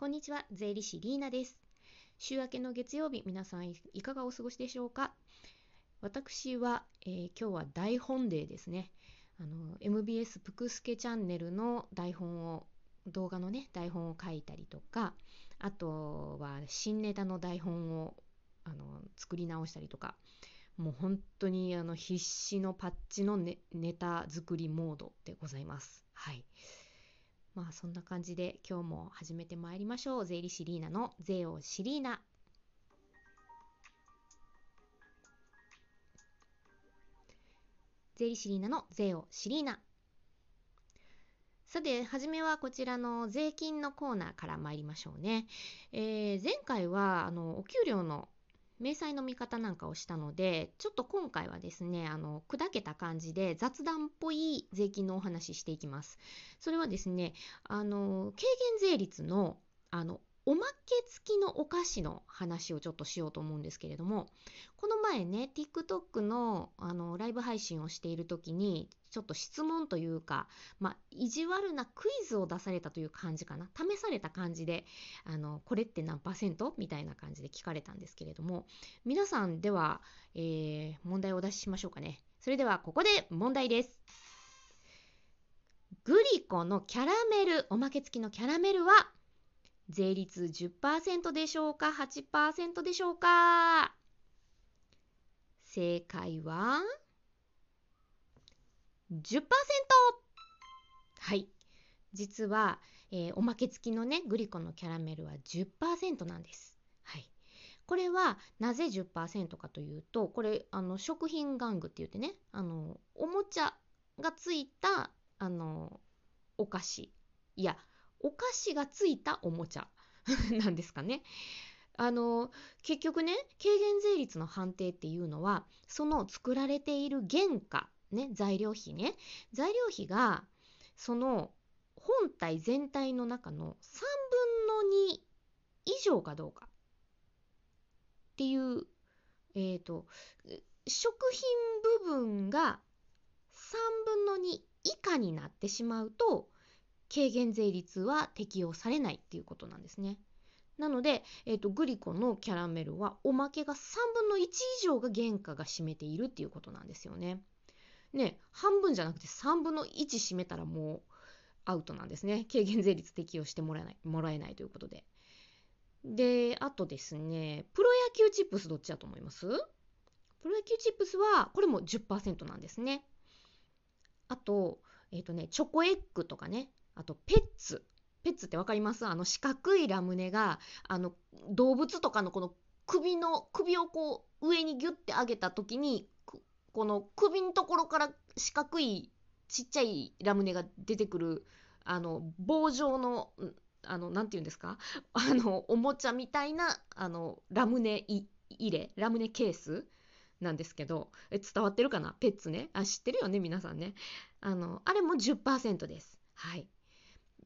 こんにちは、税理士リーナです。週明けの月曜日、皆さんいかがお過ごしでしょうか？私は、えー、今日は大本デーですね。あの MBS ぷくすけチャンネルの台本を動画のね台本を書いたりとかあとは新ネタの台本をあの作り直したりとかもう本当にあの必死のパッチのネネタ作りモードでございます。はい。まあそんな感じで今日も始めてまいりましょう。税理士リーナの税をシリーナ。税理士リーナの税をシリーナ。さて、はじめはこちらの税金のコーナーから参りましょうね。えー、前回はあのお給料の明細の見方なんかをしたのでちょっと今回はですねあの砕けた感じで雑談っぽい税金のお話ししていきます。それはですねあの軽減税率のあのおまけ付きのお菓子の話をちょっとしようと思うんですけれどもこの前ね TikTok のあのライブ配信をしている時にちょっと質問というか、まあ、意地悪なクイズを出されたという感じかな。試された感じであのこれって何パーセント？みたいな感じで聞かれたんですけれども皆さんでは、えー、問題をお出ししましょうかね。それではここで問題です。グリコのキャラメルおまけ付きのキャラメルは税率10%でしょうか ?8% でしょうか？正解は10%はい。実は、えー、おまけ付きのね、グリコのキャラメルは10%なんです。はい。これはなぜ10%かというと、これ、あの、食品玩具って言ってね、あの、おもちゃがついた、あの、お菓子。いや、お菓子がついたおもちゃ。なんですかね。あの結局ね軽減税率の判定っていうのはその作られている原価ね材料費ね。材料費がその本体全体の中の3分の2以上かどうか。っていうえっ、ー、と食品部分が3分の2以下になってしまうと軽減税率は適用されないっていうことなんですね。なので、えーと、グリコのキャラメルはおまけが3分の1以上が原価が占めているっていうことなんですよね。ね半分じゃなくて3分の1占めたらもうアウトなんですね。軽減税率適用してもらえないもらえないということで。で、あとですね、プロ野球チップスどっちだと思います？プロ野球チップスはこれも10%なんですね。あと、えっ、ー、とね、チョコエッグとかね、あとペッツ。ペッツって分かります？あの四角いラムネがあの動物とかのこの首の首をこう上にギュッて上げた時にこの首のところから四角いちっちゃいラムネが出てくるあの棒状のあの何て言うんですか？あのおもちゃみたいなあのラムネ入れラムネケースなんですけどえ伝わってるかな？ペッツね。あ知ってるよね？皆さんね。あのあれも10%です。はい。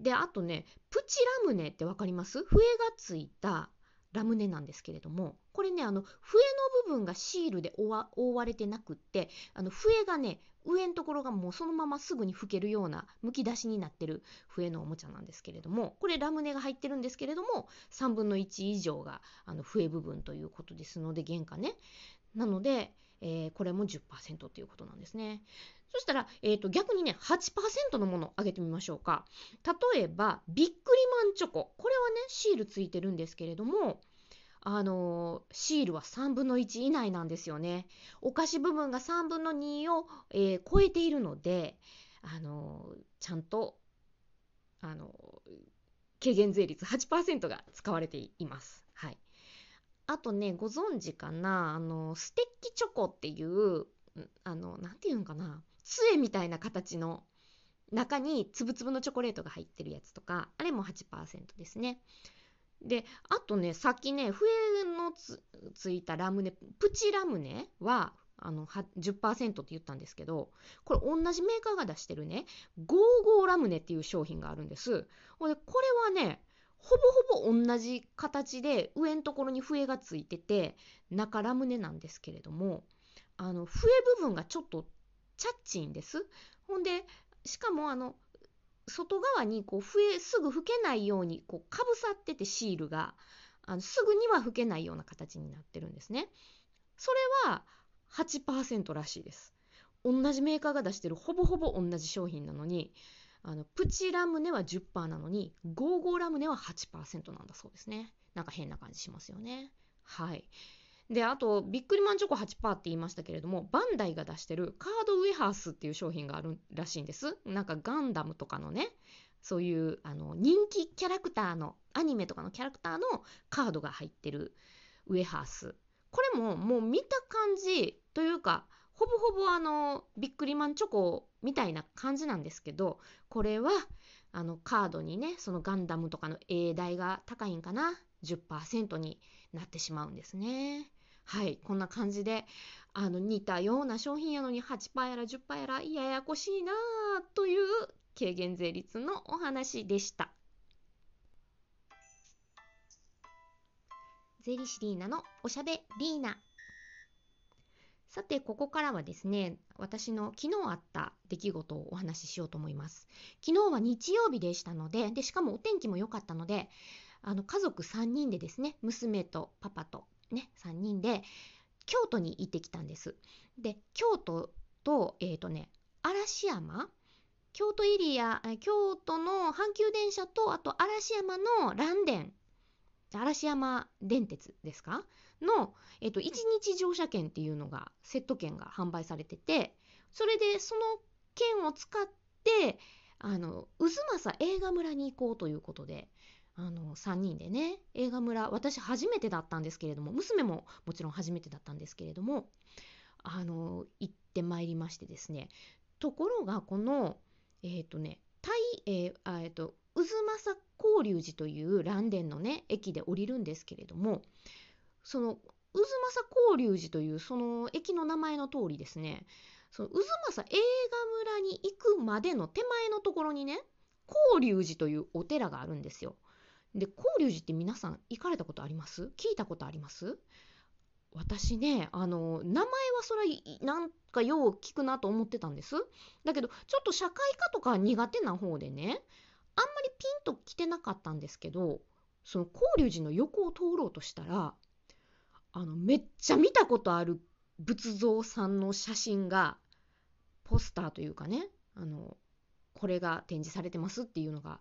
であとねプチラムネって分かります？笛がついたラムネなんですけれどもこれねあの笛の部分がシールで覆われてなくってあの笛がね上のところがもうそのまますぐに吹けるようなむき出しになってる笛のおもちゃなんですけれどもこれラムネが入ってるんですけれども3分の1以上があの笛部分ということですので原価ね。なので、えー、これも10%ということなんですねそしたら、えー、と逆にね、8%のものをあげてみましょうか。例えば、ビックリマンチョコ。これはね、シールついてるんですけれども、あのー、シールは3分の1以内なんですよね。お菓子部分が3分の2を、えー、超えているので、あのー、ちゃんと、あの軽減税率8%が使われています。あとね、ご存知かな、あの、ステッキチョコっていう、あの、なんていうのかな、杖みたいな形の中につぶつぶのチョコレートが入ってるやつとかあれも8%ですね。であとねさっきね笛のついたラムネプチラムネはあの10%って言ったんですけどこれ同じメーカーが出してるねゴーゴーラムネっていう商品があるんです。これはねほぼほぼ同じ形で上のところに笛がついてて中ラムネなんですけれどもあの笛部分がちょっとチャッチンです。ほんでしかもあの外側にこう増えすぐ拭けないようにこうかぶさっててシールがあのすぐには拭けないような形になってるんですね。それは8%らしいです。同じメーカーが出してるほぼほぼ同じ商品なのにあのプチラムネは10%なのに55ラムネは8%なんだそうですね。なんか変な感じしますよね。はい。で、あと、ビックリマンチョコ8%って言いましたけれども、バンダイが出してるカードウェハースっていう商品があるらしいんです。なんかガンダムとかのね、そういうあの人気キャラクターの、アニメとかのキャラクターのカードが入ってるウェハース。これももう見た感じというか、ほぼほぼあのビックリマンチョコみたいな感じなんですけどこれはあのカードにねそのガンダムとかの A 代が高いんかな？10%になってしまうんですね。はいこんな感じであの似たような商品やのに8%やら10%やらややこしいなという軽減税率のお話でした。税理士リーナのおしゃべリーナ。さて、ここからはですね、私の昨日あった出来事をお話ししようと思います。昨日は日曜日でしたので、でしかもお天気も良かったので、あの家族3人でですね、娘とパパとね、3人で京都に行ってきたんです。で、京都と、えっ、ー、とね、嵐山？京都エリア、京都の阪急電車と、あと嵐山の蘭電、嵐山電鉄ですか？の、えっと、1日乗車券っていうのがセット券が販売されててそれでその券を使ってあの渦政映画村に行こうということであの3人でね映画村私初めてだったんですけれども娘ももちろん初めてだったんですけれどもあの行ってまいりましてですね。ところがこのえっ、ー、とねタええっ、ー、と渦政交流寺という蘭電のね駅で降りるんですけれどもその渦政交流寺というその駅の名前の通りですねその渦政映画村に行くまでの手前のところにね交流寺というお寺があるんですよ。で交流寺って皆さん行かれたことあります？聞いたことあります？私ねあの名前はそれなんかよう聞くなと思ってたんです。だけどちょっと社会科とか苦手な方でねあんまりピンときてなかったんですけどその交流寺の横を通ろうとしたらあのめっちゃ見たことある仏像さんの写真がポスターというかねあのこれが展示されてますっていうのが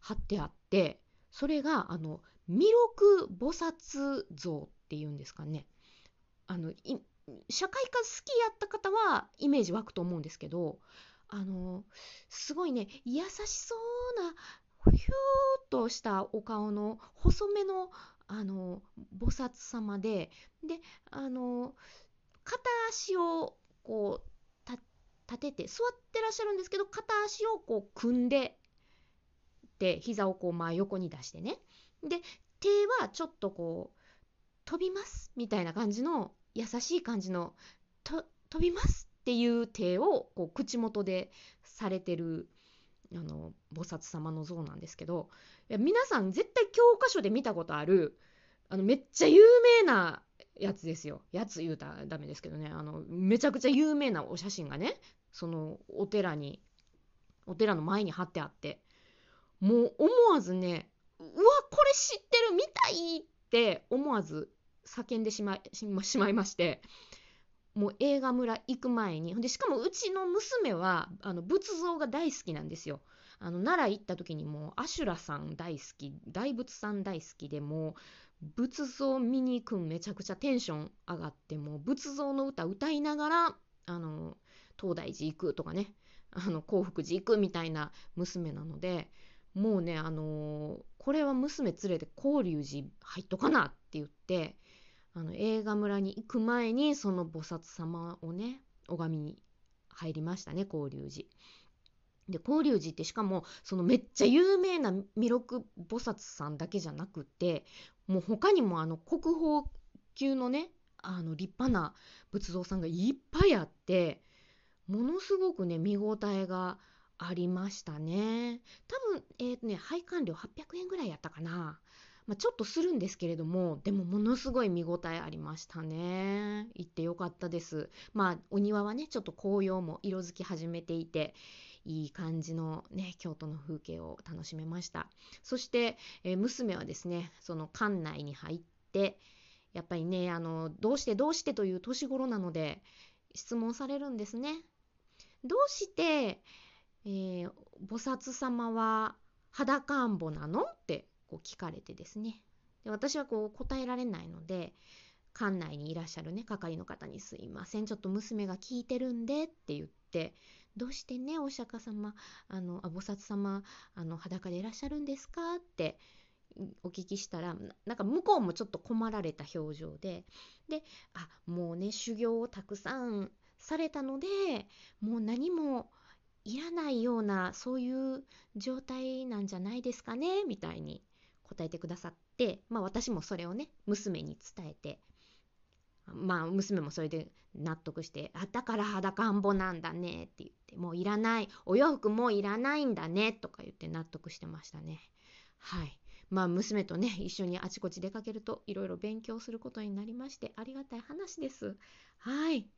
貼ってあってそれがあの弥勒菩薩像っていうんですかね。あの社会科好きやった方はイメージ湧くと思うんですけどあのすごいね優しそうなヒューッとしたお顔の細めのあの菩薩様でであの片足をこう立てて座ってらっしゃるんですけど片足をこう組んでで膝をこう真横に出してね。で手はちょっとこう飛びますみたいな感じの優しい感じのと飛びますっていう手をこう口元でされてるあの菩薩様の像なんですけど皆さん絶対教科書で見たことあるあのめっちゃ有名なやつですよ。やつ言うたらダメですけどね。あのめちゃくちゃ有名なお写真がねそのお寺にお寺の前に貼ってあってもう思わずねうわこれ知ってる見たいって思わず叫んでしまいしまいましてもう映画村行く前にでしかもうちの娘はあの仏像が大好きなんですよ。あの奈良行った時にもうアシュラさん大好き大仏さん大好きでもう仏像見に行くんめちゃくちゃテンション上がってもう仏像の歌歌いながらあの東大寺行くとかねあの幸福寺行くみたいな娘なのでもうねあのこれは娘連れて広隆寺入っとかなって言ってあの映画村に行く前にその菩薩様をね拝みに入りましたね広隆寺。で広隆寺ってしかもそのめっちゃ有名な弥勒菩薩さんだけじゃなくてもう他にもあの国宝級のねあの立派な仏像さんがいっぱいあってものすごくね見応えがありましたね多分えっ、ー、とね配管料800円ぐらいやったかなまあ、ちょっとするんですけれどもでもものすごい見応えありましたね。行ってよかったです。まあお庭はねちょっと紅葉も色づき始めていていい感じのね京都の風景を楽しめました。そして、えー、娘はですねその館内に入ってやっぱりねあのどうしてどうしてという年頃なので質問されるんですね。どうして、えー、菩薩様は裸んぼなの？ってこう聞かれてですねで私はこう答えられないので館内にいらっしゃるね係の方に「すいませんちょっと娘が聞いてるんで」って言って「どうしてねお釈迦様あのあ菩薩様あの裸でいらっしゃるんですか?」ってお聞きしたらなんか向こうもちょっと困られた表情でであもうね修行をたくさんされたのでもう何もいらないようなそういう状態なんじゃないですかねみたいに答えてくださってまあ私もそれをね娘に伝えてまあ娘もそれで納得して「あだから裸んぼなんだね」って言って「もういらないお洋服もういらないんだね」とか言って納得してましたね。はいまあ娘とね一緒にあちこち出かけるといろいろ勉強することになりましてありがたい話です。はい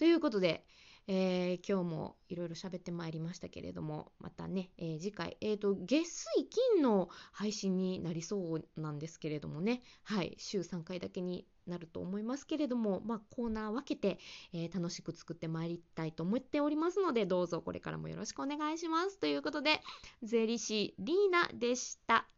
ということで、えー、今日もいろいろ喋ってまいりましたけれどもまたね、えー、次回、えーと、月水金の配信になりそうなんですけれどもねはい週3回だけになると思いますけれども、まあ、コーナー分けて、えー、楽しく作ってまいりたいと思っておりますのでどうぞこれからもよろしくお願いしますということで税理士リーナでした。